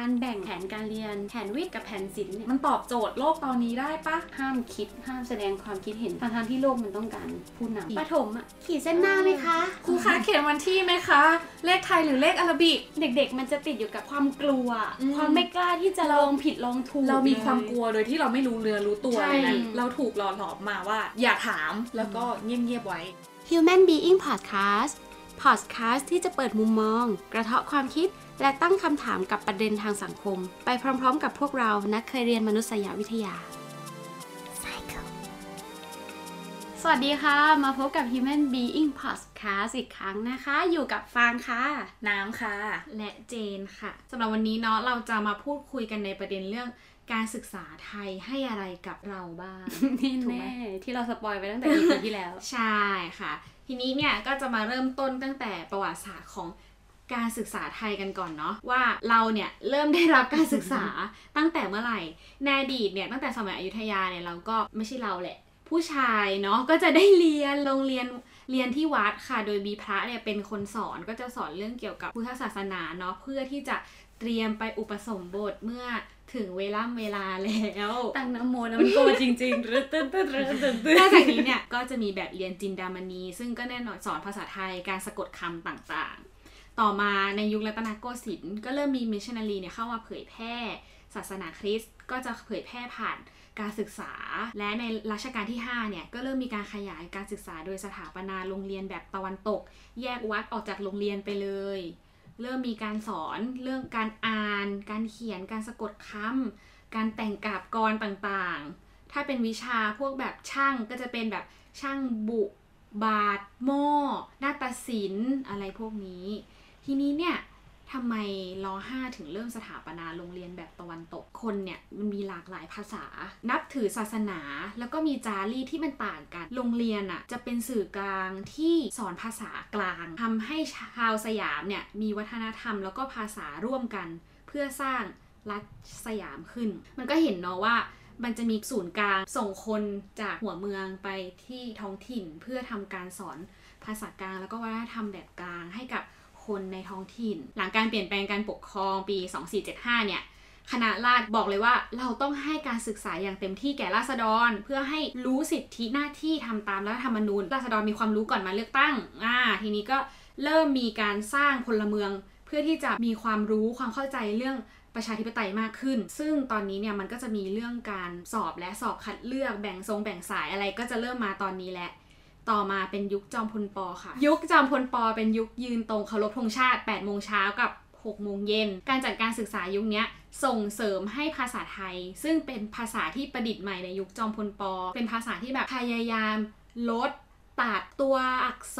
การแบ่งแผนการเรียน แผนวิทย์กับแผนศิลป์เนี่ยมันตอบโจทย์โลกตอนนี้ได้ปะห้ามคิด ห้ามแสดงความคิดเห็นทางทางๆที่โลกมันต้องการผู้นำประถมอะขีดเส้นหน้าไหมคะครูคะเขียนวันที่ไหมคะ เลขไทยหรือเลขอาราบิก เด็กๆ มันจะติดอยู่กับความกลัวอืมความไม่กล้าที่จะลองผิดลองถูกเรามีความลยกลัวโดยที่เราไม่รู้เรือรู้ตัวใช่เลยนะเราถูกหล่อหลอมมาว่า อย่าถามแล้วก็เงียบๆไว้ Human Being Podcast Podcast ที่จะเปิดมุมมอง กระเทาะความคิด และตั้งคำถามกับประเด็นทางสังคม ไปพร้อมๆ กับพวกเรานักเคยเรียนมนุษยวิทยา สวัสดีค่ะ มาพบกับ Human Being Podcast อีกครั้งนะคะ อยู่กับฟางค่ะ น้ำค่ะ และเจนค่ะสำหรับวันนี้เนาะเราจะมาพูดคุยกันในประเด็นเรื่องการศึกษาไทยให้อะไรกับเราบ้างนี่ถูกไหมแน่ที่เราสปอยไปตั้งแต่ EP ที่แล้ว ใช่ค่ะ ทีนี้เนี่ยก็จะมาเริ่มต้นตั้งแต่ประวัติศาสตร์ของ การศึกษาไทยกันก่อนเนาะว่าเราเนี่ยเริ่มได้รับการศึกษาตั้งแต่เมื่อไหร่ในอดีตเนี่ยตั้งแต่สมัยอยุธยาเนี่ยเราก็ไม่ใช่เราแหละ ผู้ชายเนาะก็จะได้เรียนโรงเรียนเรียนที่วัดค่ะ โดยมีพระเนี่ยเป็นคนสอนก็จะสอนเรื่องเกี่ยวกับพุทธศาสนาเนาะเพื่อที่จะเตรียมไปอุปสมบทเมื่อถึงเวลาเวลาแล้วตั้งน้ำโมน้ำโกจริงๆรึตึ๊ดตึ๊ดรึตึ๊ดตึ๊ดนอกจากนี้เนี่ยก็จะมีแบบเรียนจินดามณี ซึ่งก็แน่นอนสอนภาษาไทยการสะกดคำต่างๆ ต่อมาในยุครัตนโกสินทร์ก็เริ่มมีมิชชันนารีเนี่ยเข้ามาเผยแพร่ ศาสนาคริสต์ก็จะเผยแพร่ผ่านการศึกษา และในรัชกาลที่ 5 เนี่ย ก็เริ่มมีการขยายการศึกษาโดยสถาปนาโรงเรียนแบบตะวันตก แยกวัดออกจากโรงเรียนไปเลย เริ่มมีการสอนเรื่องการอ่าน การเขียน การสะกดคำการแต่งกาบกรต่างๆ ถ้าเป็นวิชาพวกแบบช่างก็จะเป็นแบบช่างบุ บาทหม้อนาฏศิลป์อะไรพวกนี้ ทีนี้เนี่ยทำไมรห้าถึงเริ่มสถาปนาโรงเรียนแบบตะวันตกคนเนี่ยมันมีหลากหลายภาษา นับถือศาสนา แล้วก็มีจารีตที่มันต่างกัน โรงเรียนอะจะเป็นสื่อกลางที่สอนภาษากลางทำให้ชาวสยามเนี่ยมีวัฒนธรรมแล้วก็ภาษาร่วมกัน เพื่อสร้างรัฐสยามขึ้น มันก็เห็นเนาะว่า มันจะมีศูนย์กลางส่งคนจากหัวเมืองไปที่ท้องถิ่นเพื่อทำการสอนภาษากลาง แล้วก็วัฒนธรรมแบบกลางให้กับคนในท้องถิ่น หลังการเปลี่ยนแปลงการปกครองปี 2475 เนี่ยคณะราษฎรบอกเลยว่าเราต้องให้การศึกษาอย่างเต็มที่แก่ราษฎร เพื่อให้รู้สิทธิหน้าที่ทำตามรัฐธรรมนูญ ราษฎรมีความรู้ก่อนมาเลือกตั้งอ่าทีนี้ก็เริ่มมีการสร้างพลเมือง เพื่อที่จะมีความรู้ความเข้าใจเรื่อง ประชาธิปไตยมากขึ้น ซึ่งตอนนี้เนี่ยมันก็จะมีเรื่องการสอบและสอบคัดเลือกแบ่งทรงแบ่งสายอะไรก็จะเริ่มมาตอนนี้แหละ ต่อมาเป็นยุคจอมพลปอค่ะ ยุคจอมพลปอเป็นยุคยืนตรงเคารพธงชาติ8โมงเช้ากับ6โมงเย็น การจัดการศึกษายุคนี้ส่งเสริมให้ภาษาไทย ซึ่งเป็นภาษาที่ประดิษฐ์ใหม่ในยุคจอมพลปอ เป็นภาษาที่แบบพยายามลดตัดตัวอักษ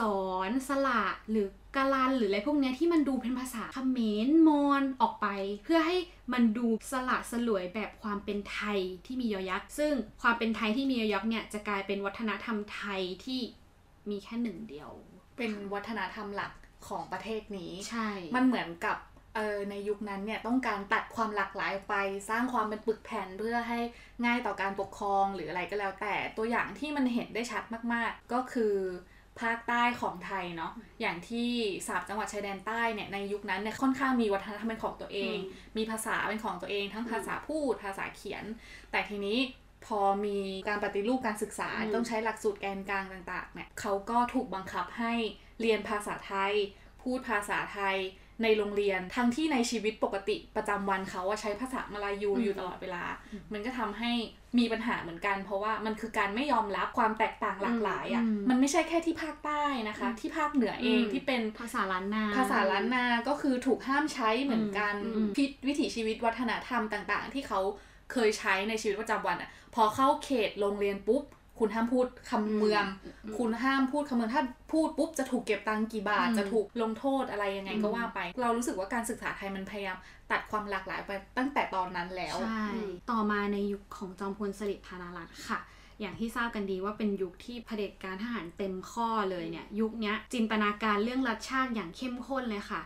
รสระหรือ กาลันหรืออะไรพวกเนี้ยที่มันดูเป็นภาษาเขมรมอญออกไป เพื่อให้มันดูสละสลวยแบบความเป็นไทยที่มียอยักษ์ ซึ่งความเป็นไทยที่มียอยักษ์เนี่ยจะกลายเป็นวัฒนธรรมไทยที่มีแค่หนึ่งเดียว เป็นวัฒนธรรมหลักของประเทศนี้ใช่ มันเหมือนกับเออในยุคนั้นเนี่ยต้องการตัดความหลากหลายออกไปสร้างความเป็นปึกแผ่นเพื่อให้ง่ายต่อการปกครองหรืออะไรก็แล้วแต่ตัวอย่างที่มันเห็นได้ชัดมากๆ ก็คือ ภาคใต้ของไทยเนาะอย่างที่สามจังหวัดชายแดนใต้เนี่ยในยุคนั้นเนี่ยค่อนข้างมีวัฒนธรรมเป็นของตัวเอง มีภาษาเป็นของตัวเอง ทั้งภาษาพูดภาษาเขียน แต่ทีนี้พอมีการปฏิรูปการศึกษาอืมต้องใช้หลักสูตรแกนกลางต่างๆเนี่ยเขาก็ถูกบังคับให้เรียนภาษาไทย พูดภาษาไทย ในโรงเรียน ทั้งที่ในชีวิตปกติประจำวันเขาว่าใช้ภาษามลายูอืมอยู่ตลอดเวลา มันก็ทำให้มีปัญหาเหมือนกัน เพราะว่ามันคือการไม่ยอมรับความแตกต่างหลากหลายอะ่ะอืมมันไม่ใช่แค่ที่ภาคใต้นะคะ ที่ภาคเหนือเองอืมที่เป็นภาษาล้านนา ภาษาล้านนาก็คือถูกห้ามใช้เหมือนกันอืมอืมพิวิถีชีวิตวัฒนธรรมต่าง ๆ ที่เขาเคยใช้ในชีวิตประจำวันอะ่ะพอเข้าเขตโรงเรียนปุ๊บ คุณห้ามพูดคำเมือง คุณห้ามพูดคำเมืองถ้าพูดปุ๊บจะถูกเก็บตังค์กี่บาทอืมจะถูกลงโทษอะไรยังไงก็อืมว่าไป เรารู้สึกว่าการศึกษาไทยมันพยายามตัดความหลากหลายไปตั้งแต่ตอนนั้นแล้วใช่อืมต่อมาในยุคของจอมพลสฤษดิ์ธารารัตน์ค่ะ อย่างที่ทราบกันดีว่าเป็นยุคที่เผด็จการทหารเต็มข้อเลยเนี่ยยุคเนี้ยจินตนาการเรื่องรัฐชาติอย่างเข้มข้นเลยค่ะ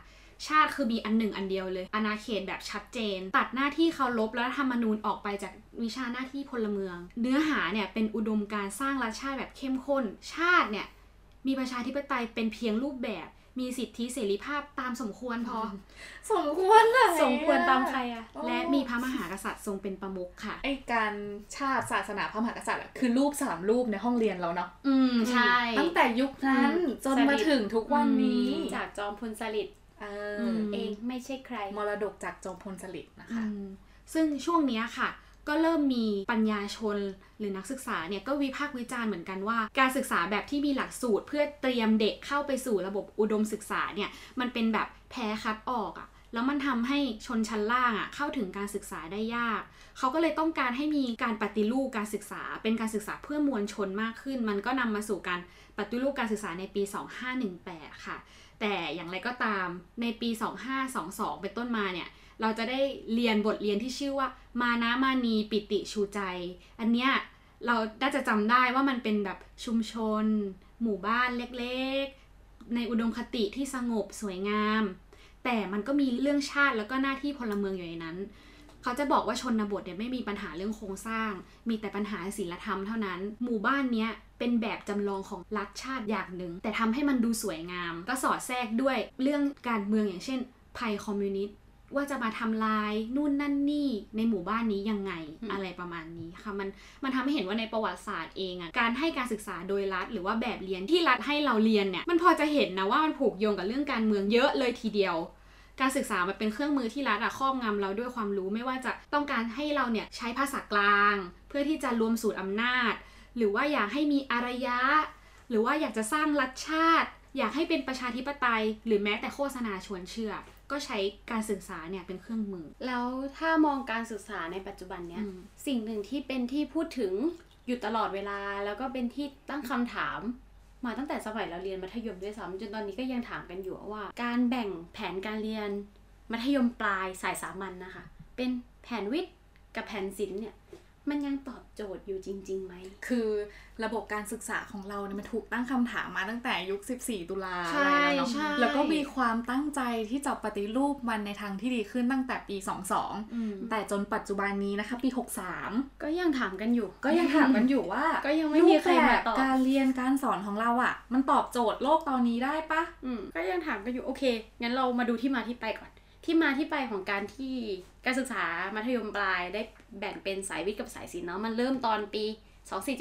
ชาติคือมีอันหนึ่งอันเดียวเลย อาณาเขตแบบชัดเจน ตัดหน้าที่เคารพและธรรมนูญออกไปจากวิชาหน้าที่พลเมือง เนื้อหาเนี่ยเป็นอุดมการณ์สร้างรัฐชาติแบบเข้มข้น ชาติเนี่ยมีประชาธิปไตยเป็นเพียงรูปแบบ มีสิทธิเสรีภาพตามสมควรพอ สมควรเลยสมควรตามใครอะและมีพระมหากษัตริย์ทรงเป็นประมุขค่ะ ไอการชาติศาสนาพระมหากษัตริย์อะคือรูปสามรูปในห้องเรียนเราเนาะ อืมใช่ ตั้งแต่ยุคนั้นอืมจนมาถึงทุกวันนี้อืมจากจอมพลสฤษดิ์ เออือมเองไม่ใช่ใคร มรดกจากจอมพลสฤษดิ์นะคะอืมซึ่งช่วงเนี้ยค่ะ ก็เริ่มมีปัญญาชนหรือนักศึกษาเนี่ยก็วิพากษ์วิจารณ์เหมือนกันว่า การศึกษาแบบที่มีหลักสูตร เพื่อเตรียมเด็กเข้าไปสู่ระบบอุดมศึกษาเนี่ยมันเป็นแบบแพ้คัดออกอะแล้วมันทำให้ชนชั้นล่างอะเข้าถึงการศึกษาได้ยาก เขาก็เลยต้องการให้มีการปฏิรูปการศึกษา เป็นการศึกษาเพื่อมวลชนมากขึ้น มันก็นำมาสู่การปฏิรูปการศึกษาในปี 2518 ค่ะ แต่อย่างไรก็ตามในปี 2522 เป็นต้นมาเนี่ย เราจะได้เรียนบทเรียนที่ชื่อว่า มานะมานีปิติชูใจ อันเนี้ยเราน่าจะจำได้ว่ามันเป็นแบบชุมชน หมู่บ้านเล็กๆ ในอุดมคติที่สงบสวยงาม แต่มันก็มีเรื่องชาติแล้วก็หน้าที่พลเมืองอยู่ในนั้น เขาจะบอกว่าชนบทเนี่ยไม่มีปัญหาเรื่องโครงสร้าง มีแต่ปัญหาศีลธรรมเท่านั้น หมู่บ้านเนี้ยเป็นแบบจำลองของรัฐชาติอย่างหนึ่ง แต่ทำให้มันดูสวยงาม ก็สอดแทรกด้วยเรื่องการเมืองอย่างเช่น ภัยคอมมิวนิสต์ว่าจะมาทำลายนู่นนั่นนี่ในหมู่บ้านนี้ยังไงอืมอะไรประมาณนี้ค่ะมันมันทำให้เห็นว่าในประวัติศาสตร์เองอะการให้การศึกษาโดยรัฐ หรือว่าแบบเรียนที่รัฐให้เราเรียนเนี่ยมันพอจะเห็นนะว่ามันผูกโยงกับเรื่องการเมืองเยอะเลยทีเดียว การศึกษามันเป็นเครื่องมือที่รัฐอะครอบงำเราด้วยความรู้ไม่ว่าจะต้องการให้เราเนี่ยใช้ภาษากลาง เพื่อที่จะรวมสูตรอำนาจ หรือว่าอยากให้มีอารยะ หรือว่าอยากจะสร้างรัฐชาติ อยากให้เป็นประชาธิปไตย หรือแม้แต่โฆษณาชวนเชื่อ ก็ใช้การศึกษาเนี่ยเป็นเครื่องมือ แล้วถ้ามองการศึกษาในปัจจุบันเนี้ยอืมสิ่งหนึ่งที่เป็นที่พูดถึงอยู่ตลอดเวลาแล้วก็เป็นที่ตั้งคำถาม มาตั้งแต่สมัยเราเรียนมัธยมด้วยซ้ำจนตอนนี้ก็ยังถามกันอยู่ว่า การแบ่งแผนการเรียน มัธยมปลายสายสามัญนนะคะ เป็นแผนวิทย์กับแผนศิลป์เนี่ย มันยังตอบโจทย์อยู่จริงๆไหม คือระบบการศึกษาของเราเนี่ยมันถูกตั้งคำถามมาตั้งแต่ยุค 14 ตุลาใช่อะไรแล้วเนาะใช่แล้วก็มีความตั้งใจที่จะปฏิรูปมันในทางที่ดีขึ้นตั้งแต่ปีอืม22 แต่จนปัจจุบันนี้นะคะ ปี 63 ก็ยังถามกันอยู่ ก็ยังถามกันอยู่ว่า ก็ยังไม่มีใครมาตอบรูปแบบการเรียนการสอนของเราอะ่ะ มันตอบโจทย์โลกตอนนี้ได้ปะอืมก็ยังถามกันอยู่โอเคงั้นเรามาดูที่มาที่ไปก่อน ที่มาที่ไปของการที่การศึกษามัธยมปลายได้แบ่งเป็นสายวิทย์กับสายศิลป์เนาะมันเริ่มตอนปี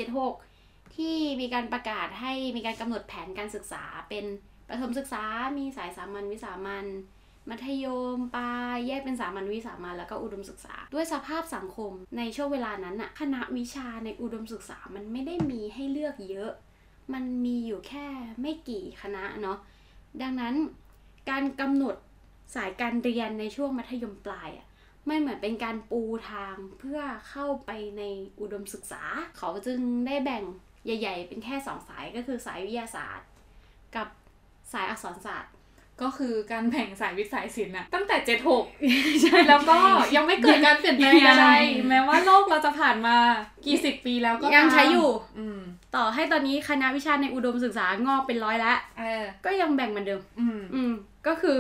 2476 ที่มีการประกาศให้มีการกำหนดแผนการศึกษาเป็นประถมศึกษา มีสายสามัญวิสามัญมัธยมปลายแยกเป็นสามัญวิสามัญแล้วก็อุดมศึกษา ด้วยสภาพสังคมในช่วงเวลานั้นน่ะคณะวิชาในอุดมศึกษามันไม่ได้มีให้เลือกเยอะ มันมีอยู่แค่ไม่กี่คณะเนาะดังนั้นการกำหนด สายการเรียนในช่วงมัธยมปลายอะ่ะมันเหมือนเป็นการปูทางเพื่อเข้าไปในอุดมศึกษา เขาจึงได้แบ่งใหญ่ ๆ เป็นแค่สองสายก็คือสายวิทยาศาสตร์ กับสายอักษรศาสตร์ก็คือการแบ่งสายวิทย์สายศิลป์อะตั้งแต่76แล้วก็ยังไม่เกิดการเปลี่ยนแปลงอะไรแม้ว่าโลกเราจะผ่านมากี่สิบปีแล้วก็ยังใช้ตามอยู่ อืมต่อให้ตอนนี้คณะวิชาในอุดมศึกษางอกเป็นร้อยแล้วเออก็ยังแบ่งเหมือนเดิม อืมอืมก็คือ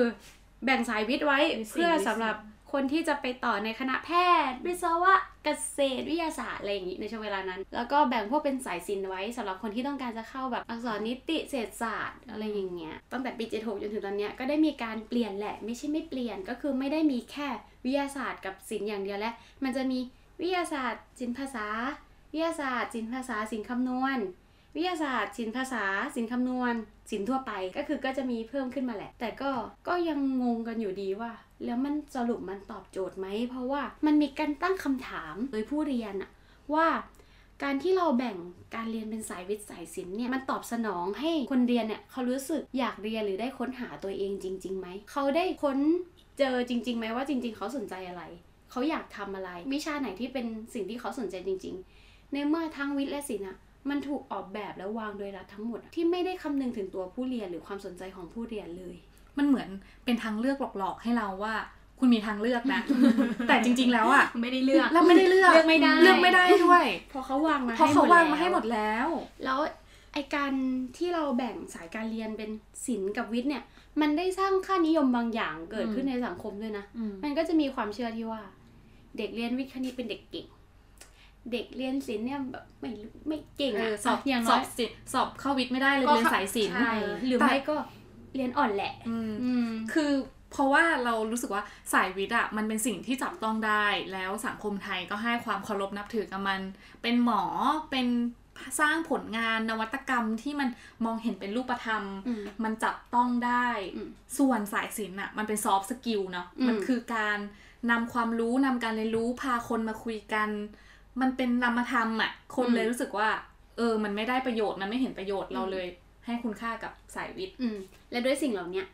แบ่งสายวิทย์ไว้วิทย์สี่เพื่อวิทย์สี่สำหรับคนที่จะไปต่อในคณะแพทย์ วิศวะเกษตรวิทยาศาสตร์อะไรอย่างนี้ในช่วงเวลานั้น แล้วก็แบ่งพวกเป็นสายศิลป์ไว้สำหรับคนที่ต้องการจะเข้าแบบอักษรนิติเศรษฐศาสตร์อะไรอย่างเงี้ยตั้งแต่ปี76จนถึงตอนเนี้ยก็ได้มีการเปลี่ยนแหละ ไม่ใช่ไม่เปลี่ยนก็คือไม่ได้มีแค่วิทยาศาสตร์กับศิลป์อย่างเดียวแล้วมันจะมีวิทยาศาสตร์ศิลป์ภาษา วิทยาศาสตร์ศิลป์ภาษาศิลป์คำนวณ วิทยาศาสตร์ศิลป์ภาษาศิลป์คำนวณ ศิลป์ทั่วไปก็คือก็จะมีเพิ่มขึ้นมาแหละ แต่ก็ก็ยังงงกันอยู่ดีว่า แล้วมันสรุปมันตอบโจทย์ไหม เพราะว่ามันมีการตั้งคำถามโดยผู้เรียนอะว่าการที่เราแบ่งการเรียนเป็นสายวิทย์สายศิลป์เนี่ยมันตอบสนองให้คนเรียนเนี่ยเขารู้สึกอยากเรียนหรือได้ค้นหาตัวเองจริงๆไหมเขาได้ค้นเจอจริงๆไหมว่าจริง ๆ เขาสนใจอะไรเขาอยากทำอะไรวิชาไหนที่เป็นสิ่งที่เขาสนใจจริง ๆ ในเมื่อทั้งวิทย์และศิลป์อะ มันถูกออกแบบและวางโดยรัฐทั้งหมดอะที่ไม่ได้คำนึงถึงตัวผู้เรียนหรือความสนใจของผู้เรียนเลย มันเหมือนเป็นทางเลือกหลอกๆให้เราว่าคุณมีทางเลือกนะ แต่จริง ๆ แล้วอะไม่ได้เลือกเราไม่ได้เลือกเลือกไม่ได้เลือกไม่ได้ด้วยเพราะเขาวางมาเพราะเขาวางมาให้หมดแล้วแล้ว แล้วไอการที่เราแบ่งสายการเรียนเป็นศิลป์กับวิทย์เนี่ย มันได้สร้างค่านิยมบางอย่างเกิดขึ้นในสังคมด้วยนะอืมมันก็จะมีความเชื่อที่ว่า เด็กเรียนวิทย์คณิตเป็นเด็กเก่ง เด็กเรียนศิลป์เนี่ยแบบไม่รู้ไม่เก่งเออะอสอบอย่างสน้ออยบสิสอบเข้าวิทย์ไม่ได้เลยก็เรียนสายศิลป์ใช่หรือแต่ไม่ก็เรียนอ่อนแหละอืมอืมคือเพราะว่าเรารู้สึกว่าสายวิทย์อะมันเป็นสิ่งที่จับต้องได้ แล้วสังคมไทยก็ให้ความเคารพนับถือกับมัน เป็นหมอเป็นสร้างผลงานนวัตกรรมที่มันมองเห็นเป็นรูปธรรมอืมมันจับต้องได้อืมส่วนสายศิลป์อะมันเป็น soft skill เนาะอืมมันคือการนำความรู้นำการเรียนรู้พาคนมาคุยกัน มันเป็นนามธรรมอะคนเลยรู้สึกว่า เออ มันไม่ได้ประโยชน์มันไม่เห็นประโยชน์เราเลย ให้คุณค่ากับสายวิทย์อืมและด้วยสิ่งเหล่าเนี้ย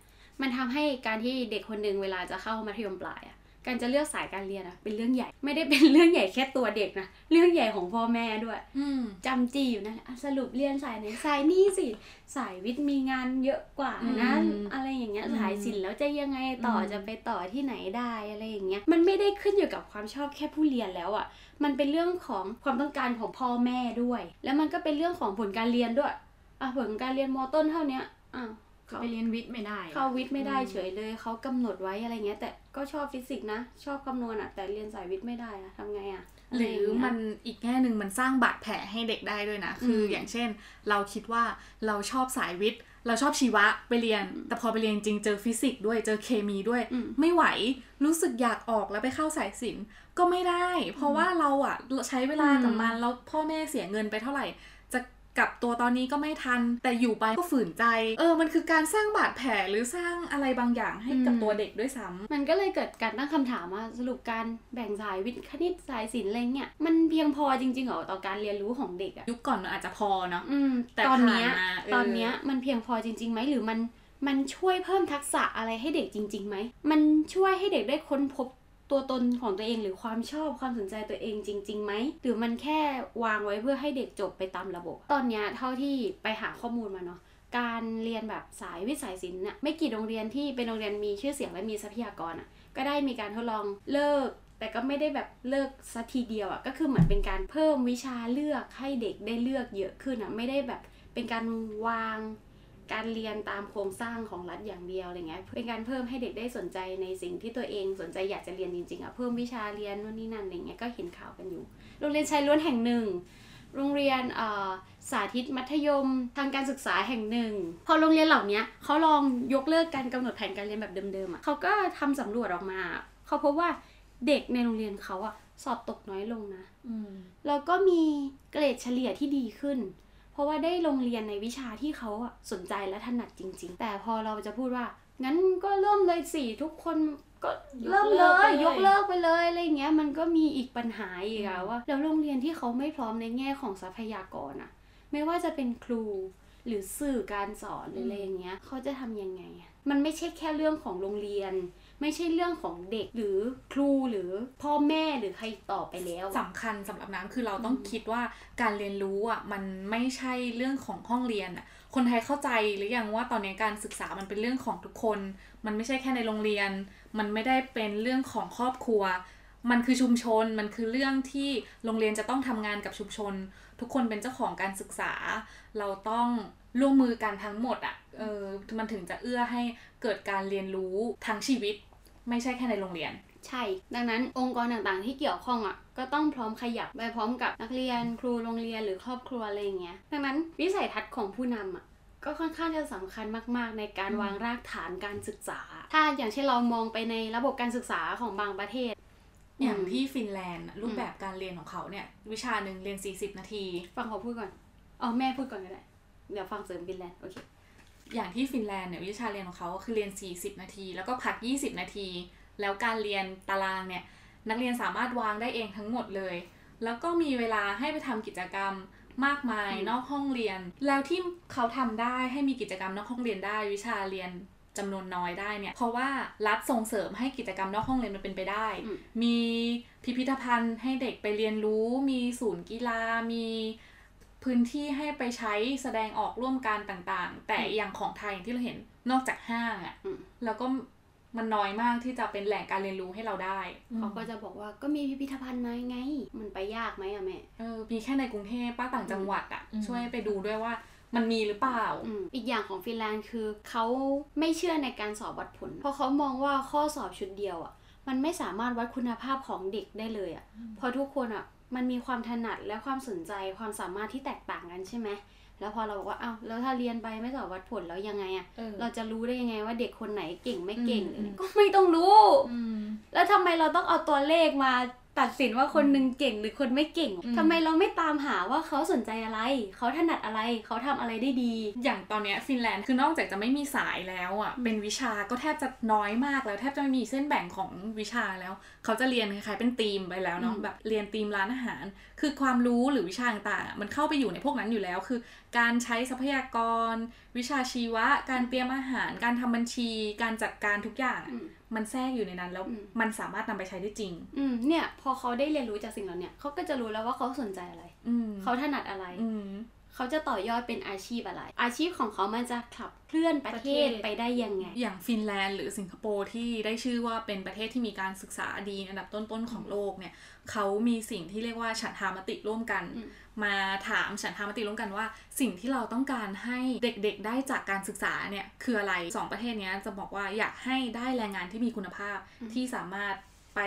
มันทำให้การที่เด็กคนหนึ่งเวลาจะเข้ามัธยมปลายอะ การจะเลือกสายการเรียนอะเป็นเรื่องใหญ่ ไม่ได้เป็นเรื่องใหญ่แค่ตัวเด็กนะ เรื่องใหญ่ของพ่อแม่ด้วยอืมจ้ำจี้อยู่นั่นแหละอะสรุปเรียนสายไหนสายนี่สิ สายวิทย์มีงานเยอะกว่านะอืมอะไรอย่างเงี้ยอืมสายศิลป์แล้วจะยังไงต่ออมจะไปต่อที่ไหนได้อะไรอย่างเงี้ย มันไม่ได้ขึ้นอยู่กับความชอบแค่ผู้เรียนแล้วอะมันเป็นเรื่องของความต้องการของพ่อแม่ด้วย แล้วมันก็เป็นเรื่องของผลการเรียนด้วยอะผลการเรียนมต้นเท่าเนี้ยอะจะ ไปเรียนวิทย์ไม่ได้ เข้าวิทย์ไม่ได้เฉยเลยเขากำหนดไว้อะไรเงี้ย แต่ก็ชอบฟิสิกส์นะ ชอบคำนวณอะ แต่เรียนสายวิทย์ไม่ได้อะทำไงอะะหไย่ารืงอเงี้ยมันอีกแง่หนึ่งมันสร้างบาดแผลให้เด็กได้ด้วยนะ คืออมอย่างเช่น เราคิดว่าเราชอบสายวิทย์เราชอบชีวะไปเรียน แต่พอไปเรียนจริงเจอฟิสิกส์ด้วยเจอเคมีด้วยอืมไม่ไหวรู้สึกอยากออกแล้วไปเข้าสายศิลป์ก็ไม่ได้ เพราะว่าเราอะใช้เวลากับมันแล้วพ่อแม่เสียเงินไปเท่าไหร่จะ กลับตัวตอนนี้ก็ไม่ทัน แต่อยู่ไปก็ฝืนใจ เออ มันคือการสร้างบาดแผลหรือสร้างอะไรบางอย่างให้กับอืมตัวเด็กด้วยซ้ำมันก็เลยเกิดการตั้งคำถามว่าสรุปการแบ่งสายวิทย์คณิตสายศิลป์อะไรเงี้ยมันเพียงพอจริงๆเหรอต่อการเรียนรู้ของเด็กอะยุคก่อนมันอาจจะพอเนาะอืมแต่ตอนเนี้ยผ่านมาเออตอนเนี้ยมันเพียงพอจริงๆไหมหรือมันมันช่วยเพิ่มทักษะอะไรให้เด็กจริงๆไหม มันช่วยให้เด็กได้ค้นพบ ตัวตนของตัวเองหรือความชอบความสนใจตัวเองจริงๆไหมหรือมันแค่วางไว้เพื่อให้เด็กจบไปตามระบบ ตอนเนี้ยเท่าที่ไปหาข้อมูลมาเนาะการเรียนแบบสายวิสายศิลป์เนี่ยไม่กี่โรงเรียนที่เป็นโรงเรียนมีชื่อเสียงและมีทรัพยากรอะก็ได้มีการทดลองเลิก แต่ก็ไม่ได้แบบเลิกสักทีเดียวอะก็คือเหมือนเป็นการเพิ่มวิชาเลือกให้เด็กได้เลือกเยอะขึ้นอะไม่ได้แบบเป็นการวาง การเรียนตามโครงสร้างของรัฐอย่างเดียวอะไรเงี้ยเป็นการเพิ่มให้เด็กได้สนใจในสิ่งที่ตัวเองสนใจอยากจะเรียนจริงๆอะ่ะเพิ่มวิชาเรียนนู่นนี่นั่นอะไรเงี้ยก็เห็นข่าวกันอยู่ โรงเรียนชายล้วนแห่งหนึ่ง โรงเรียนเอ่อสาธิตมัธยมทางการศึกษาแห่งหนึ่ง พอโรงเรียนเหล่านี้เขาลองยกเลิกการกำหนดแผนการเรียนแบบเดิมๆอะเขาก็ทำสำรวจออกมาเขาพบว่าเด็กในโรงเรียนเขาอะสอบตกน้อยลงนะอืมแล้วก็มีเกรดเฉลี่ยที่ดีขึ้นเพ ราะว่าได้โรงเรียนในวิชาที่เขาอะสนใจและถนัดจริง ๆ แต่พอเราจะพูดว่า งั้นก็เริ่มเลยสิทุกคนก็เริ่มเลยยยกกเลิเลิกกไปเลยอะไรเงี้ยมันก็มีอีกปัญหาอีกอะว่าแล้วโรงเรียนที่เขาไม่พร้อมในแง่ของทรัพยากรอะไม่ว่าจะเป็นครูหรือสื่อการสอนหรืออะไรอย่างเงี้ยเขาจะทำยังไงอะมันไม่ใช่แค่เรื่องของโรงเรียน ไม่ใช่เรื่องของเด็กหรือครูหรือพ่อแม่หรือใครต่อไปแล้วอะสำคัญสำหรับน้ำคือเราต้องคิดว่าการเรียนรู้อะมันไม่ใช่เรื่องของห้องเรียนอะคนไทยเข้าใจหรือยังว่าตอนนี้การศึกษามันเป็นเรื่องของทุกคน มันไม่ใช่แค่ในโรงเรียน มันไม่ได้เป็นเรื่องของครอบครัว มันคือชุมชนมันคือเรื่องที่โรงเรียนจะต้องทำงานกับชุมชน ทุกคนเป็นเจ้าของการศึกษา เราต้องร่วมมือกันทั้งหมดอะเออมันถึงจะเอื้อให้เกิดการเรียนรู้ทั้งชีวิต ไม่ใช่แค่ในโรงเรียน ใช่ ดังนั้นองค์กรต่างๆที่เกี่ยวข้องอะก็ต้องพร้อมขยับไปพร้อมกับนักเรียนครูโรงเรียนหรือครอบครัวอะไรอย่างเงี้ย ดังนั้นวิสัยทัศน์ของผู้นำอะก็ค่อนข้างจะสำคัญมากๆ ในการอืมวางรากฐานการศึกษา ถ้าอย่างเช่นเรามองไปในระบบการศึกษาของบางประเทศ อย่างอืมที่ฟินแลนด์อะรูปแบบการเรียนของเขาเนี่ย วิชาหนึ่งเรียน 40 นาที ฟังเขาพูดก่อน อ๋อแม่พูดก่อนก็ได้ เดี๋ยวฟังเสริมบินแลนด์โอเค อย่างที่ฟินแลนด์เนี่ยวิชาเรียนของเขาก็คือเรียน 40 นาที แล้วก็พัก 20 นาที แล้วการเรียนตารางเนี่ยนักเรียนสามารถวางได้เองทั้งหมดเลย แล้วก็มีเวลาให้ไปทำกิจกรรมมากมายอืมนอกห้องเรียน แล้วที่เขาทำได้ให้มีกิจกรรมนอกห้องเรียนได้ วิชาเรียนจำนวนน้อยได้เนี่ย เพราะว่ารัฐส่งเสริมให้กิจกรรมนอกห้องเรียนมันเป็นไปได้อืมมีพิพิธภัณฑ์ให้เด็กไปเรียนรู้ มีศูนย์กีฬา มี พื้นที่ให้ไปใช้แสดงออกร่วมกันต่างๆ แต่อย่างของไทยอย่างที่เราเห็นนอกจากห้างอะ่ะอืมแล้วก็มันน้อยมากที่จะเป็นแหล่งการเรียนรู้ให้เราได้ เขาก็จะบอกว่าก็มีพิพิธภัณฑ์น้อยไง มันไปยากไหมอะแม่เออมีแค่ในกรุงเทพป้าต่างจังหวัดอะ่ะอืมช่วยไปดูด้วยว่ามันมีหรือเปล่าอืมอีกอย่างของฟินแลนด์คือเขาไม่เชื่อในการสอบวัดผล เพราะเขามองว่าข้อสอบชุดเดียวอะมันไม่สามารถวัดคุณภาพของเด็กได้เลยอะเพราะทุกคนอะ มันมีความถนัดและความสนใจความสามารถที่แตกต่างกันใช่ไหมแล้วพอเราบอกว่าอ้าวแล้วถ้าเรียนไปไม่สอบวัดผลแล้วยังไงอะเออเราจะรู้ได้ยังไงว่าเด็กคนไหนเก่งไม่เก่งอืมหรืออะไรอืมก็ไม่ต้องรู้ อืม แล้วทำไมเราต้องเอาตัวเลขมา ตัดสินว่าคนหนึ่งเก่งหรือคนไม่เก่งอืมทำไมเราไม่ตามหาว่าเขาสนใจอะไร เขาถนัดอะไร เขาทำอะไรได้ดี อย่างตอนเนี้ยฟินแลนด์คือนอกจากจะไม่มีสายแล้วอะ เป็นวิชาก็แทบจะน้อยมากแล้วแทบจะไม่มีเส้นแบ่งของวิชาแล้ว เขาจะเรียนคล้ายๆเป็นธีมไปแล้วเนาะอืมแบบเรียนธีมร้านอาหาร คือความรู้หรือวิชาต่างๆอะมันเข้าไปอยู่ในพวกนั้นอยู่แล้ว คือ การใช้ทรัพยากร วิชาชีวะ การเตรียมอาหาร การทำบัญชี การจัดการทุกอย่างอะอืมมันแทรกอยู่ในนั้นแล้วอืมมันสามารถนำไปใช้ได้จริง อืมเนี่ย พอเขาได้เรียนรู้จากสิ่งเหล่าเนี้ยเขาก็จะรู้แล้วว่าเขาสนใจอะไรอืมเขาถนัดอะไรอืม เขาจะต่อยอดเป็นอาชีพอะไร อาชีพของเขามันจะขับเคลื่อนประเทศประเทศไปได้ยังไง อย่างฟินแลนด์หรือสิงคโปร์ที่ได้ชื่อว่าเป็นประเทศที่มีการศึกษาดีอันดับต้นๆของโลกเนี่ยเขามีสิ่งที่เรียกว่าฉันทามติร่วมกันอืมมาถามฉันทามติร่วมกันว่า สิ่งที่เราต้องการให้เด็กๆได้จากการศึกษาเนี่ยคืออะไรสองประเทศเนี้ยจะบอกว่าอยากให้ได้แรงงานที่มีคุณภาพที่สามารถไป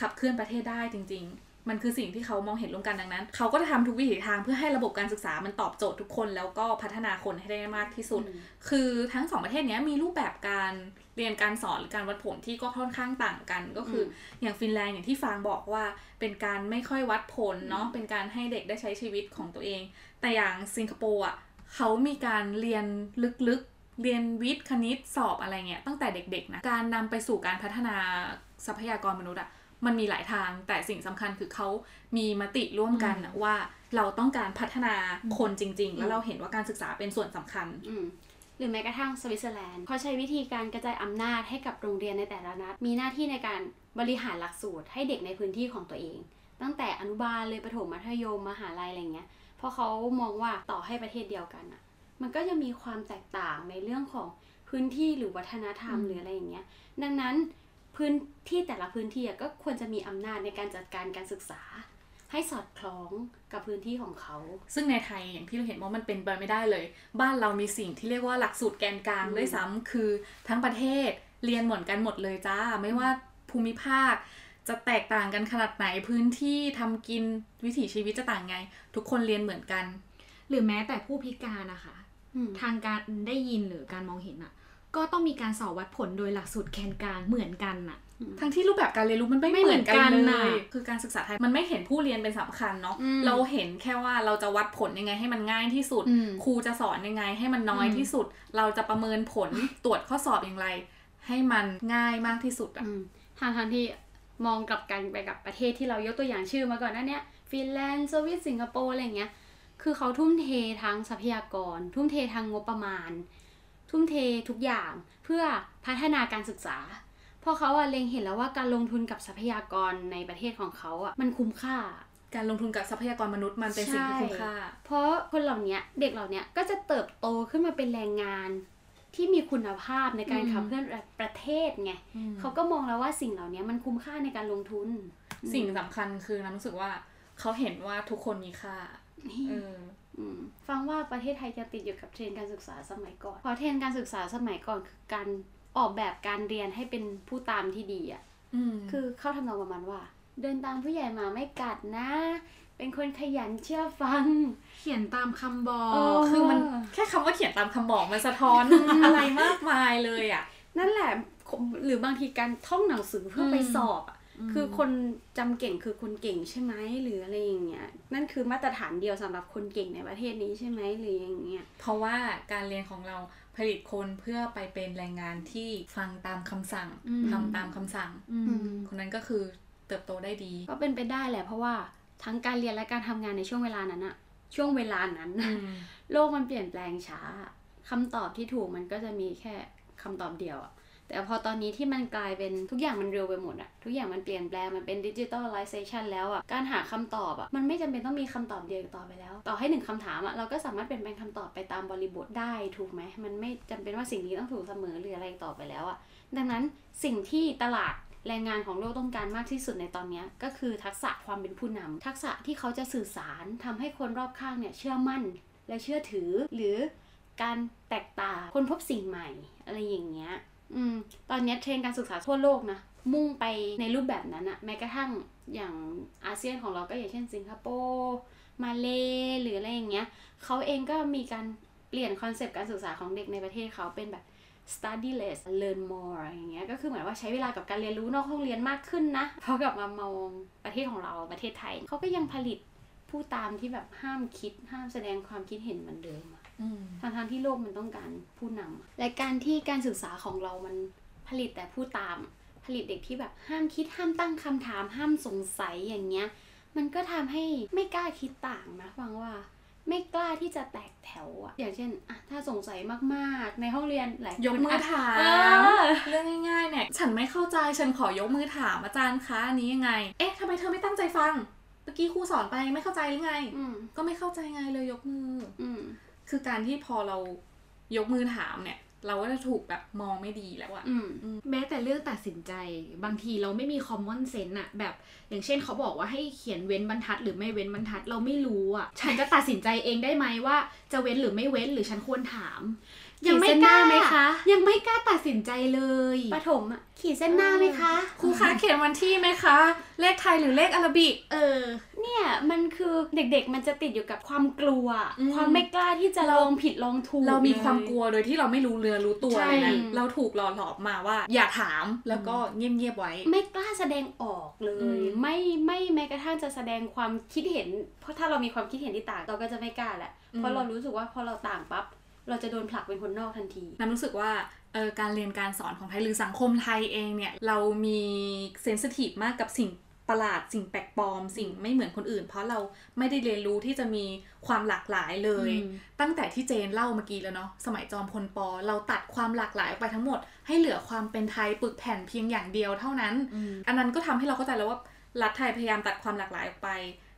ขับเคลื่อนประเทศได้จริง ๆ มันคือสิ่งที่เขามองเห็นร่วมกันดังนั้น เขาก็จะทำทุกวิถีทางเพื่อให้ระบบการศึกษามันตอบโจทย์ทุกคน แล้วก็พัฒนาคนให้ได้มากที่สุดอืมคือทั้งสองประเทศเนี้ยมีรูปแบบการเรียนการสอนหรือการวัดผลที่ก็ค่อนข้างต่างกัน ก็คือออย่างฟินแลนด์อย่างที่ฟางบอกว่าเป็นการไม่ค่อยวัดผลเนาะเป็นการให้เด็กได้ใช้ชีวิตของตัวเอง แต่อย่างสิงคโปร์อะเขามีการเรียนลึกๆเรียนวิทย์คณิตสอบอะไรเงี้ยตั้งแต่เด็กๆนะการนำไปสู่การพัฒนาทรัพยากรมนุษย์อะ มันมีหลายทาง แต่สิ่งสำคัญคือเขามีมติร่วมกันอะว่าเราต้องการพัฒนาคนจริง ๆ แล้วเราเห็นว่าการศึกษาเป็นส่วนสำคัญอืมหรือแม้กระทั่งสวิตเซอร์แลนด์เขาใช้วิธีการกระจายอำนาจให้กับโรงเรียนในแต่ละนัดมีหน้าที่ในการบริหารหลักสูตรให้เด็กในพื้นที่ของตัวเอง ตั้งแต่อนุบาลเลยประถมมัธยมมหาลัยอะไรเงี้ยเพราะเขามองว่าต่อให้ประเทศเดียวกันอะมันก็จะมีความแตกต่างในเรื่องของพื้นที่หรือวัฒนธรรมหรืออะไรอย่างเงี้ย ดังนั้น พื้นที่แต่ละพื้นที่อะก็ควรจะมีอำนาจในการจัดการการศึกษา ให้สอดคล้องกับพื้นที่ของเขา ซึ่งในไทยอย่างที่เราเห็นว่ามันเป็นไปไม่ได้เลย บ้านเรามีสิ่งที่เรียกว่าหลักสูตรแกนกลางอืมด้วยซ้ำคือทั้งประเทศเรียนเหมือนกันหมดเลยจ้า ไม่ว่าภูมิภาคจะแตกต่างกันขนาดไหนพื้นที่ทำกินวิถีชีวิตจะต่างไง ทุกคนเรียนเหมือนกัน หรือแม้แต่ผู้พิการนะคะอืมทางการได้ยินหรือการมองเห็นอะ ก็ต้องมีการสอบวัดผลโดยหลักสูตรแกนกลางเหมือนกันน่ะทั้งที่รูปแบบการเรียนรู้มันไม่ไม่เหมือนกันเหมือนกันเลน่ะยคือการศึกษาไทยมันไม่เห็นผู้เรียนเป็นสำคัญเนาะอืมเราเห็นแค่ว่าเราจะวัดผลยังไงให้มันง่ายที่สุดอืมครูจะสอนยังไงให้มันน้อยอืมที่สุด เราจะประเมินผลตรวจข้อสอบอย่างไร ให้มันง่ายมากที่สุดอะอืมทางทางที่มองกลับกันไปกับประเทศที่เรายกตัวอย่างชื่อมาก่อนหนั้นเนี้ยฟินแลนด์สวิตสิงคโปร์อะไรอย่างเงี้ยคือเขาทุ่มเททางทรัพยากร ทุ่มเททางงบประมาณ ทุ่มเททุกอย่างเพื่อพัฒนาการศึกษาเพราะเขาอะเล็งเห็นแล้วว่าการลงทุนกับทรัพยากรในประเทศของเขาอะมันคุ้มค่า การลงทุนกับทรัพยากรมนุษย์มันเป็นสิ่งที่คุ้มค่า เพราะคนเหล่าเนี้ยเด็กเหล่าเนี้ยก็จะเติบโตขึ้นมาเป็นแรงงาน ที่มีคุณภาพในการอืมขับเคลื่อนประเทศไงเขาก็มองแล้วว่าสิ่งเหล่านี้มันคุ้มค่าในการลงทุน สิ่งสำคัญคือน้ำรู้สึกว่า เขาเห็นว่าทุกคนมีค่านี่เอออืมฟังว่าประเทศไทยจะติดอยู่กับเทรนด์การศึกษาสมัยก่อน เพราะเทรนด์การศึกษาสมัยก่อนคือการออกแบบการเรียนให้เป็นผู้ตามที่ดีอะอืมคือเข้าทำนองประมาณว่า เดินตามผู้ใหญ่มาไม่กัดนะ เป็นคนขยันเชื่อฟัง เขียนตามคำบอกเออคือมันแค่คำว่าเขียนตามคำบอกมันสะท้อนอะไรมากมายเลยอะ นั่นแหละ หรือบางทีการท่องหนังสือเพื่อไปอืมสอบอะ คือคนจำเก่งคือคนเก่งใช่ไหมหรืออะไรอย่างเงี้ยนั่นคือมาตรฐานเดียวสำหรับคนเก่งในประเทศนี้ใช่ไหมหรืออย่างเงี้ยเพราะว่าการเรียนของเราผลิตคนเพื่อไปเป็นแรงงานที่ฟังตามคำสั่งอืมทำตามคำสั่งอืมคนนั้นก็คือเติบโตได้ดี ก็เป็นไปได้แหละเพราะว่าทั้งการเรียนและการทำงานในช่วงเวลานั้นอะช่วงเวลานั้นน่ะอืมโลกมันเปลี่ยนแปลงช้าคำตอบที่ถูกมันก็จะมีแค่คำตอบเดียวอะ แต่พอตอนนี้ที่มันกลายเป็นทุกอย่างมันเร็วไปหมดอะทุกอย่างมันเปลี่ยนแปลงมันเป็นดิจิทัลไลเซชันแล้วอะการหาคำตอบอะมันไม่จำเป็นต้องมีคำตอบเดียวต่อไปแล้ว ต่อให้หนึ่งคำถามอะเราก็สามารถเปลี่ยนแปลงคำตอบไปตามบริบทได้ถูกไหมมันไม่จำเป็นว่าสิ่งนี้ต้องถูกเสมอหรืออะไรต่อไปแล้วอะดังนั้นสิ่งที่ตลาดแรงงานของโลกต้องการมากที่สุดในตอนนี้ก็คือทักษะความเป็นผู้นำทักษะที่เขาจะสื่อสารทำให้คนรอบข้างเนี่ยเชื่อมั่น และเชื่อถือหรือการแตกต่างค้นพบสิ่งใหม่ อะไรอย่างเงี้ย อืมตอนนี้เทรนด์การศึกษาทั่วโลกนะ มุ่งไปในรูปแบบนั้นอะแม้กระทั่งอย่างอาเซียนของเราก็อย่างเช่นสิงคโปร์มาเลหรืออะไรอย่างเงี้ยเขาเองก็มีการเปลี่ยน concept การศึกษาของเด็กในประเทศเขาเป็นแบบ study less learn more อย่างเงี้ยก็คือเหมือนว่าใช้เวลากับการเรียนรู้นอกห้องเรียนมากขึ้นนะพอกลับมามองประเทศของเราประเทศไทยเขาก็ยังผลิตผู้ตามที่แบบห้ามคิดห้ามแสดงความคิดเห็นเหมือนเดิม ทางทางๆที่โลกมันต้องการผู้นำและการที่การศึกษาของเรามันผลิตแต่ผู้ตาม ผลิตเด็กที่แบบห้ามคิดห้ามตั้งคำถาม ห้ามสงสัยอย่างเงี้ย มันก็ทำให้ไม่กล้าคิดต่างนะฟังว่าไม่กล้าที่จะแตกแถวอะอย่างเช่นอะถ้าสงสัยมากๆ ในห้องเรียนหลายคนยกมือถามเออเรื่องง่ายๆเนี่ยฉันไม่เข้าใจฉันขอยกมือถามอาจารย์คะอันนี้ยังไง เอ๊ะทำไมเธอไม่ตั้งใจฟังเมื่อกี้ครูสอนไปไม่เข้าใจหรือไงอืมก็ไม่เข้าใจไงเลยยกมืออืม คือการที่พอเรายกมือถามเนี่ย เราก็จะถูกแบบมองไม่ดีแล้วอะแม้แต่เรื่องตัดสินใจบางทีเราไม่มี common sense อะแบบอย่างเช่นเขาบอกว่าให้เขียนเว้นบรรทัด หรือไม่เว้นบรรทัดเราไม่รู้อะฉันจะตัดสินใจเองได้ไหมว่า จะเว้นหรือไม่เว้นหรือฉันควรถาม ยังไม่กล้าขีดเส้นหน้าไหมคะ ยังไม่กล้าตัดสินใจเลยประถมอะขีดเส้นหน้าไหมคะ ครูคะเขียนวันที่ไหมคะ เลขไทยหรือเลขอาราบิกเออ เนี่ยมันคือเด็กๆมันจะติดอยู่กับความกลัวอืมความไม่กล้าที่จะเราลองผิดลองถูก เรามีลยความกลัวโดยที่เราไม่รู้เรือรู้ตัวใช่เลยนะอืมเราถูกหล่อหลอมมาว่า อย่าถามแล้วก็เงียบๆไว้ ไม่กล้าแสดงออกเลอืยมไม่ไม่แม้กระทั่งจะแสดงความคิดเห็น เพราะถ้าเรามีความคิดเห็นที่ต่างเราก็จะไม่กล้าแหละเพราะเรารู้สึกว่าพอเราต่างปั๊บ เราจะโดนผลักเป็นคนนอกทันทีน้ำรู้สึกว่าเออการเรียนการสอนของไทยหรือสังคมไทยเองเนี่ย เรามีเซนซิทีฟมากกับสิ่งประหลาดสิ่งแปลกปลอม สิ่งไม่เหมือนคนอื่น เพราะเราไม่ได้เรียนรู้ที่จะมีความหลากหลายเลยอืมตั้งแต่ที่เจนเล่าเมื่อกี้แล้วเนาะสมัยจอมพลปเราตัดความหลากหลายออกไปทั้งหมด ให้เหลือความเป็นไทยปึกแผ่นเพียงอย่างเดียวเท่านั้นอืมอันนั้นก็ทำให้เราเข้าใจแล้วว่ารัฐไทยพยายามตัดความหลากหลายออกไป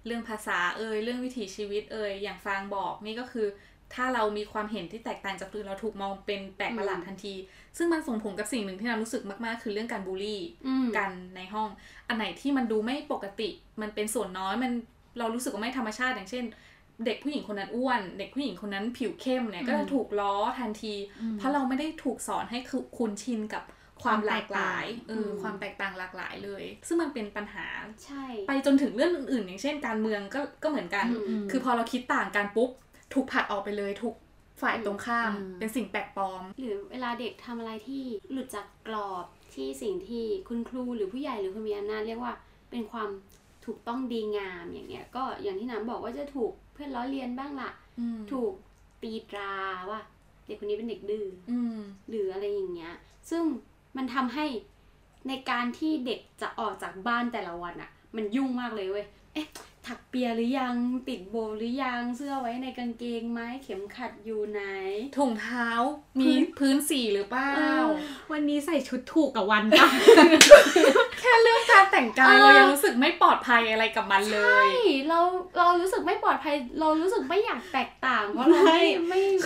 เรื่องภาษาเอ่ยเรื่องวิถีชีวิตเอ่ยอย่างฟางบอกนี่ก็คือ ถ้าเรามีความเห็นที่แตกต่างจากคนอื่นเราถูกมองเป็นแปลกประหลาดทันที ซึ่งมันส่งผลกับสิ่งหนึ่งที่น้ำรู้สึกมากๆ คือเรื่องการบูลลี่อืมกันในห้อง อันไหนที่มันดูไม่ปกติ มันเป็นส่วนน้อยมันเรารู้สึกว่าไม่ธรรมชาติอย่างเช่น เด็กผู้หญิงคนนั้นอ้วน เด็กผู้หญิงคนนั้นผิวเข้มเนี่ยก็จะถูกล้อทันทีอืมเพราะเราไม่ได้ถูกสอนให้คือคุ้นชินกับความหลากหลายความแตกต่างเอออมความแตกต่างหลากหลายเลย ซึ่งมันเป็นปัญหาใช่ ไปจนถึงเรื่องอื่น ๆ อย่างเช่น การเมืองก็ก็เหมือนกันอืมคือพอเราคิดต่างกันปุ๊บ ถูกผลัดออกไปเลยถูกฝ่ายตรงข้ามอืมเป็นสิ่งแปลกปลอม หรือเวลาเด็กทำอะไรที่หลุดจากกรอบที่สิ่งที่คุณครูหรือผู้ใหญ่หรือคนมีอำนาจเรียกว่าเป็นความถูกต้องดีงามอย่างเงี้ย ก็อย่างที่น้ำบอกว่าจะถูกเพื่อนล้อเลียนบ้างล่ะอืมถูกตีตราว่าเด็กคนนี้เป็นเด็กดื้ออืมหรืออะไรอย่างเงี้ย ซึ่งมันทำให้ในการที่เด็กจะออกจากบ้านแต่ละวันอะมันยุ่งมากเลยเว้ย เอ๊ะถักเปียหรือยังติดโบว์หรือยังเสื้อไว้ในกางเกงไหมเข็มขัดอยู่ไหน ถุงเท้ามีพื้นสีหรือเปล่าเออวันนี้ใส่ชุดถูกกับวันปะแค่เรื่องการแต่งกายเออเรายังรู้สึกไม่ปลอดภัยอะไรกับมันเลยใช่เราเรารู้สึกไม่ปลอดภัย เรารู้สึกไม่อยากแตกต่างเพราะเราไม่ไม่คือ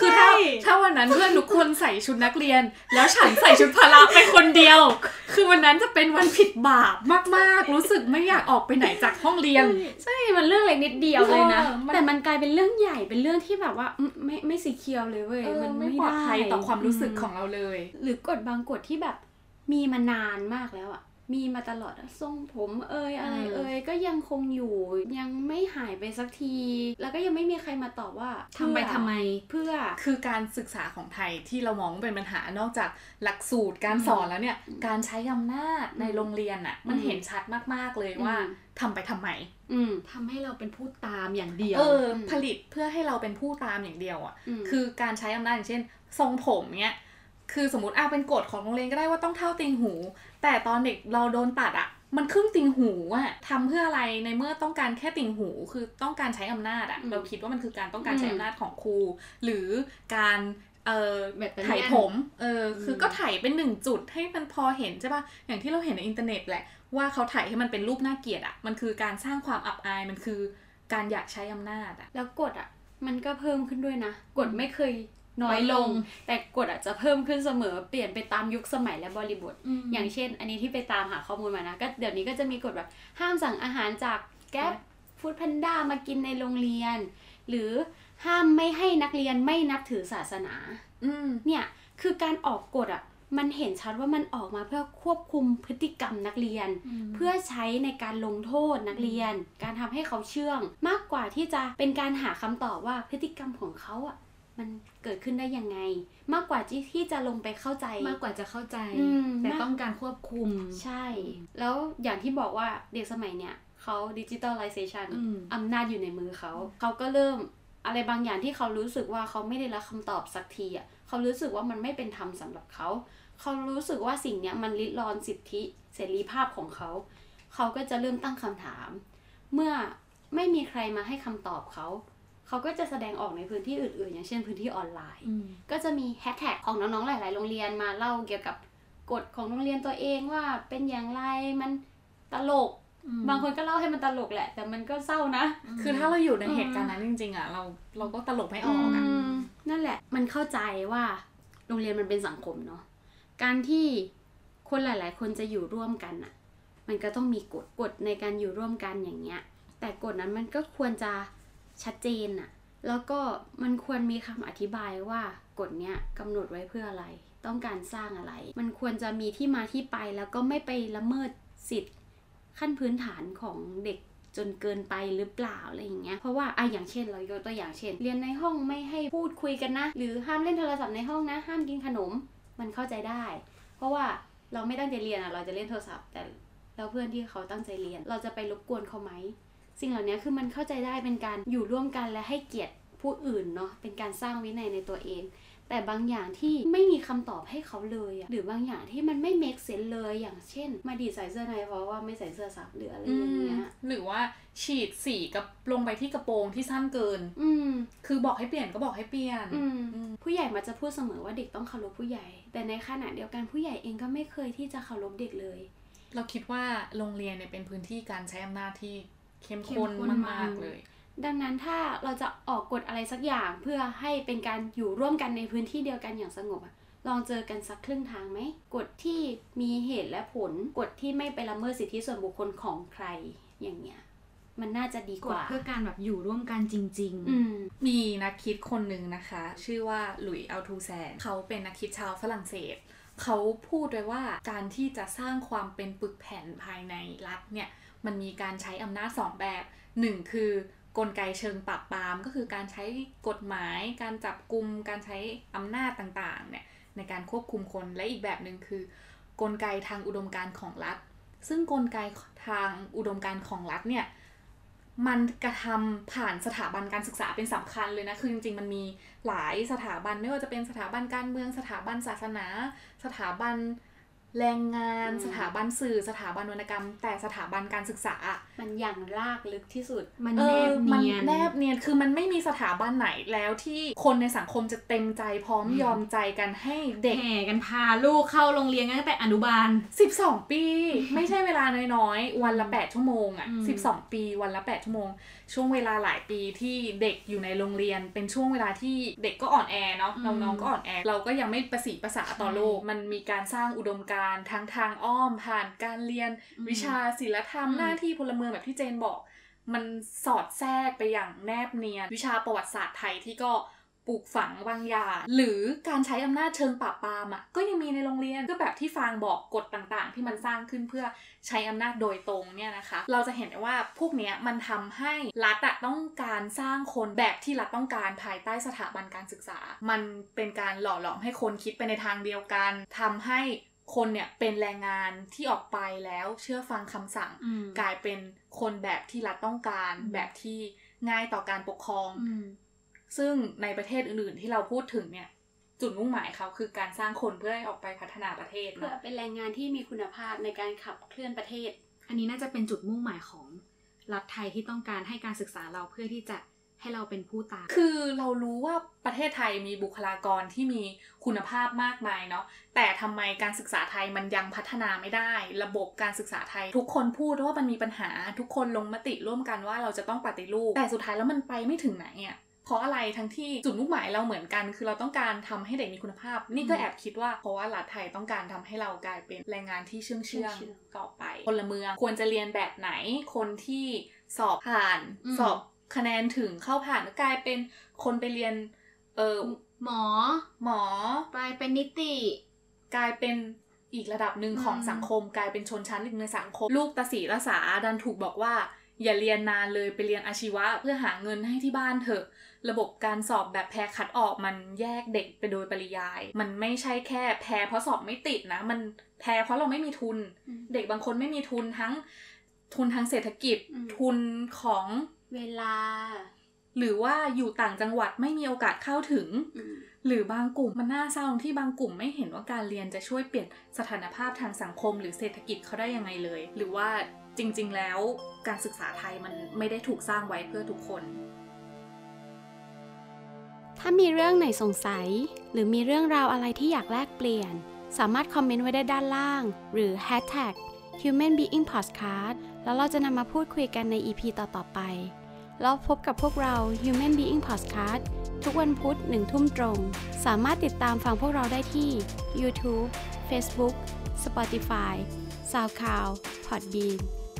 ถ้าถ้าวันนั้นเพื่อนทุกคนใส่ชุดนักเรียน แล้วฉันใส่ชุดพละไปคนเดียว คือวันนั้นจะเป็นวันผิดบาปมากๆ รู้สึกไม่อยากออกไปไหนจากห้องเรียน ใช่มันเรื่องเล็กนิดเดียวเลยนะเออมันแต่มันกลายเป็นเรื่องใหญ่เป็นเรื่องที่แบบว่าอืมไม่ไม่สีเคียวเลยเว้ยเออมันไม่ไม่ปลอดภัยได้ต่อความรู้สึกของเราเลย หรือกฎบางกฎที่แบบมีมานานมากแล้วอะ มีมาตลอดอะทรงผมเอ่ยอะไรอืมเอ่ยก็ยังคงอยู่ยังไม่หายไปสักที แล้วก็ยังไม่มีใครมาตอบว่าทำไปเพื่อทำไมเพื่อคือการศึกษาของไทยที่เรามองว่าเป็นปัญหานอกจากหลักสูตรการสอนแล้วเนี่ยการใช้อำนาจในโรงเรียนอะมันอืมเห็นชัดมากๆเลยว่าอืมทำไปทำไมอืมทำให้เราเป็นผู้ตามอย่างเดียว เอออมผลิตเพื่อให้เราเป็นผู้ตามอย่างเดียวอะมคือการใช้อำนาจอย่างเช่น ทรงผมเนี้ย คือสมมติอะเป็นกฎของโรงเรียนก็ได้ว่าต้องเท่าติงหู แต่ตอนเด็กเราโดนตัดอะมันครึ่งติงหูอะทำเพื่ออะไรในเมื่อต้องการแค่ติงหู คือต้องการใช้อำนาจอะอืมเราคิดว่ามันคือการต้องการใช้อืมอำนาจของครู หรือการเอ่อปัตตาเลี่ยนไถผมเอออมคือก็ไถเป็นหนึ่งจุดให้มันพอเห็นใช่ป่ะอย่างที่เราเห็นในอินเทอร์เน็ตแหละว่าเขาไถให้มันเป็นรูปน่าเกลียดอะมันคือการสร้างความอับอายมันคือการอยากใช้อำนาจอะแล้วกฎอะมันก็เพิ่มขึ้นด้วยนะกฎไม่เคย น้อยลน้อยลงน้อยลงแต่กฎอะจะเพิ่มขึ้นเสมอเปลี่ยนไปตามยุคสมัยและบริบทมอย่างเช่น อันนี้ที่ไปตามหาข้อมูลมานะก็เดี๋ยวนี้ก็จะมีกฎแบบห้ามสั่งอาหารจากแก๊ปฟู้ดแพนด้ามากินในโรงเรียน หรือห้ามไม่ให้นักเรียนไม่นับถือศาสนา อืมเนี่ยคือการออกกฎอะมันเห็นชัดว่ามันออกมาเพื่อควบคุมพฤติกรรมนักเรียน เพื่อใช้ในการลงโทษนักเรียน การทำให้เขาเชื่อง มากกว่าที่จะเป็นการหาคำตอบว่าพฤติกรรมของเขาอะ มันเกิดขึ้นได้ยังไง มากกว่าที่ที่จะลงไปเข้าใจ มากกว่าจะเข้าใจอืมแต่มากต้องการควบคุม ใช่ แล้วอย่างที่บอกว่าเด็กสมัยเนี้ยเขา digitalization อืมอำนาจอยู่ในมือเขา เขาก็เริ่มอะไรบางอย่างที่เขารู้สึกว่าเขาไม่ได้รับคำตอบสักทีอะเขารู้สึกว่ามันไม่เป็นธรรมสำหรับเขา เขารู้สึกว่าสิ่งเนี้ยมันลิดรอนสิทธิเสรีภาพของเขา เขาก็จะเริ่มตั้งคำถาม เมื่อไม่มีใครมาให้คำตอบเขา เขาก็จะแสดงออกในพื้นที่อื่นๆ อย่างเช่นพื้นที่ออนไลน์อืมก็จะมีแฮชแท็กของน้องๆ หลาย ๆ โรงเรียนมาเล่าเกี่ยวกับกฎของโรงเรียนตัวเองว่าเป็นอย่างไรมันตลก บางคนก็เล่าให้มันตลกแหละ แต่มันก็เศร้านะ คือถ้าเราอยู่ในเหตุการณ์นั้นจริงๆอะเราเราก็ตลกไม่ออกอะมนั่นแหละ มันเข้าใจว่าโรงเรียนมันเป็นสังคมเนาะการที่คนหลาย ๆ คนจะอยู่ร่วมกันอะมันก็ต้องมีกฎกฎในการอยู่ร่วมกันอย่างเงี้ย แต่กฎนั้นมันก็ควรจะ ชัดเจนอะแล้วก็มันควรมีคำอธิบายว่ากฎเนี้ยกำหนดไว้เพื่ออะไร ต้องการสร้างอะไร มันควรจะมีที่มาที่ไปแล้วก็ไม่ไปละเมิดสิทธิ์ขั้นพื้นฐานของเด็กจนเกินไปหรือเปล่าอะไรอย่างเงี้ย เพราะว่าอะอย่างเช่นเรายกตัวอย่างเช่น เรียนในห้องไม่ให้พูดคุยกันนะ หรือห้ามเล่นโทรศัพท์ในห้องนะ ห้ามกินขนม มันเข้าใจได้ เพราะว่าเราไม่ตั้งใจเรียนอะ เราจะเล่นโทรศัพท์ แต่แล้วเพื่อนที่เขาตั้งใจเรียน เราจะไปรบกวนเขาไหม สิ่งเหล่านี้คือมันเข้าใจได้เป็นการอยู่ร่วมกันและให้เกียรติผู้อื่นเนาะเป็นการสร้างวินัยในตัวเอง แต่บางอย่างที่ไม่มีคำตอบให้เขาเลยอะหรือบางอย่างที่มันไม่ make sense เลยอย่างเช่น มาดีดใส่เสื้อในเพราะว่าไม่ใส่เสื้อซับหรืออะไรอย่างเงี้ยหรือว่าฉีดสีกับลงไปที่กระโปรงที่สั้นเกิน อืมคือบอกให้เปลี่ยนก็บอกให้เปลี่ยน อืมอืมผู้ใหญ่มาจะพูดเสมอว่าเด็กต้องเคารพผู้ใหญ่ แต่ในขณะเดียวกันผู้ใหญ่เองก็ไม่เคยที่จะเคารพเด็กเลย เราคิดว่าโรงเรียนเนี่ยเป็นพื้นที่การใช้อำนาจที่ เข้มเข้มข้นข้นมามากกๆเลย ดังนั้นถ้าเราจะออกกฎอะไรสักอย่างเพื่อให้เป็นการอยู่ร่วมกันในพื้นที่เดียวกันอย่างสงบอะลองเจอกันสักครึ่งทางไหมกฎที่มีเหตุและผลกฎที่ไม่ไปละเมิดสิทธิส่วนบุคคลของใครอย่างเงี้ยมันน่าจะดีกกฎว่า เพื่อการแบบอยู่ร่วมกันจริงอืมมีนักคิดคนหนึ่งนะคะ ชื่อว่าหลุยส์อัลทูแซนเขาเป็นนักคิดชาวฝรั่งเศส เขาพูดไว้ว่าการที่จะสร้างความเป็นปึกแผ่นภายในรัฐเนี่ย มันมีการใช้อำนาจสองแบบหนึ่งคือกลไกเชิงปราบปราม ก็คือการใช้กฎหมาย การจับกลุ่มการใช้อำนาจต่างๆเนี่ยในการควบคุมคนและอีกแบบหนึ่งคือ กลไกทางอุดมการณ์ของรัฐ ซึ่งกลไกทางอุดมการณ์ของรัฐเนี่ยมันกระทำผ่านสถาบันการศึกษาเป็นสำคัญเลยนะ คือจริงๆ มันมีหลายสถาบันไม่ว่าจะเป็นสถาบันการเมือง สถาบันศาสนา สถาบัน แรงงานอืมสถาบันสื่อสถาบันวรรณกรรม แต่สถาบันการศึกษาอะมันอย่างลากลึกที่สุดๆมันเอแนอบมัเนียนแนบเนียนคือมันไม่มีสถาบันไหนแล้วที่คนในสังคมจะเต็มใจพร้อมยอมใจกันให้เด็กแห่กันพาลูกเข้าโรงเรียนตั้งแต่อนุบาล 12 ปี ไม่ใช่เวลาน้อยๆ วันละ 8 ชั่วโมงอะอืม12 ปีวันละ 8 ชั่วโมง ช่วงเวลาหลายปีที่เด็กอยู่ในโรงเรียน เป็นช่วงเวลาที่เด็กก็อ่อนแอเนาะน้องๆก็อ่อนแอเราก็ยังไม่ประสีภาษาต่อโลก มันมีการสร้างอุดมการณ์ทั้งทางอ้อมผ่านการเรียนวิชาศิลธรรมอืมหน้าที่พลเมืองแบบที่เจนบอก มันสอดแทรกไปอย่างแนบเนียน วิชาประวัติศาสตร์ไทยที่ก็ปลูกฝังบางอย่างหรือการใช้อำนาจเชิงปราบปรามอะก็ยังมีในโรงเรียนก็แบบที่ฟางบอกกฎต่างๆ ที่มันสร้างขึ้นเพื่อใช้อำนาจโดยตรงเนี่ยนะคะ เราจะเห็นได้ว่าพวกเนี้ยมันทำให้รัฐอะต้องการสร้างคนแบบที่รัฐต้องการภายใต้สถาบันการศึกษา มันเป็นการหล่อหลอมให้คนคิดไปในทางเดียวกันทำให้ คนเนี่ยเป็นแรงงานที่ออกไปแล้วเชื่อฟังคำสั่งอืมกลายเป็นคนแบบที่รัฐต้องการอืมแบบที่ง่ายต่อการปกครองอืมซึ่งในประเทศอื่นๆที่เราพูดถึงเนี่ย จุดมุ่งหมายเขาคือการสร้างคนเพื่อให้ออกไปพัฒนาประเทศเพื่อเนาะเป็นแรงงานที่มีคุณภาพในการขับเคลื่อนประเทศ อันนี้น่าจะเป็นจุดมุ่งหมายของรัฐไทยที่ต้องการให้การศึกษาเราเพื่อที่จะ ให้เราเป็นผู้ตาม คือเรารู้ว่าประเทศไทยมีบุคลากรที่มีคุณภาพมากมายเนาะ แต่ทำไมการศึกษาไทยมันยังพัฒนาไม่ได้ ระบบการศึกษาไทย ทุกคนพูดว่ามันมีปัญหา ทุกคนลงมติร่วมกันว่าเราจะต้องปฏิรูป แต่สุดท้ายแล้วมันไปไม่ถึงไหนอะเพราะอะไรทั้งที่จุดมุ่งหมายเราเหมือนกัน คือเราต้องการทำให้เด็กมีคุณภาพ นี่ก็แอบคิดว่าเพราะว่ารัฐไทยต้องการทำให้เรากลายเป็นแรงงานที่เชื่องเชื่องเชื่องต่อไปพลเมืองควรจะเรียนแบบไหนคนที่สอบผ่านอืมสอบ คะแนนถึงเข้าผ่านก็กลายเป็นคนไปเรียน เออหมอ หมอไปเป็นนิติ กลายเป็นอีกระดับหนึ่งของอืมสังคม กลายเป็นชนชั้นหนึ่งในสังคม ลูกตาสีตาสาดันถูกบอกว่า อย่าเรียนนานเลยไปเรียนอาชีวะเพื่อหาเงินให้ที่บ้านเถอะระบบการสอบแบบแพ้คัดออกมันแยกเด็กไปโดยปริยาย มันไม่ใช่แค่แพ้เพราะสอบไม่ติดนะ มันแพ้เพราะเราไม่มีทุนอืมเด็กบางคนไม่มีทุนทั้งทุนทางเศรษฐกิจอืมทุนของ เวลา หรือว่าอยู่ต่างจังหวัดไม่มีโอกาสเข้าถึงอืมหรือบางกลุ่มมันน่าเศร้าตรงที่บางกลุ่มไม่เห็นว่าการเรียนจะช่วยเปลี่ยนสถานภาพทางสังคม หรือเศรษฐกิจเขาได้ยังไงเลย หรือว่าจริง ๆ แล้วการศึกษาไทยมันไม่ได้ถูกสร้างไว้เพื่อทุกคน ถ้ามีเรื่องไหนสงสัย หรือมีเรื่องราวอะไรที่อยากแลกเปลี่ยน สามารถคอมเมนต์ไว้ได้ด้านล่าง หรือ hashtag human being podcast แล้วเราจะนำมาพูดคุยกันใน EP ต่อ ๆ ไป แล้วพบกับพวกเรา human being podcast ทุกวันพุธหนึ่งทุ่มตรง สามารถติดตามฟังพวกเราได้ที่ YouTube Facebook Spotify SoundCloud Podbean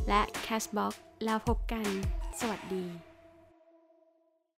และ Castbox แล้วพบกัน สวัสดี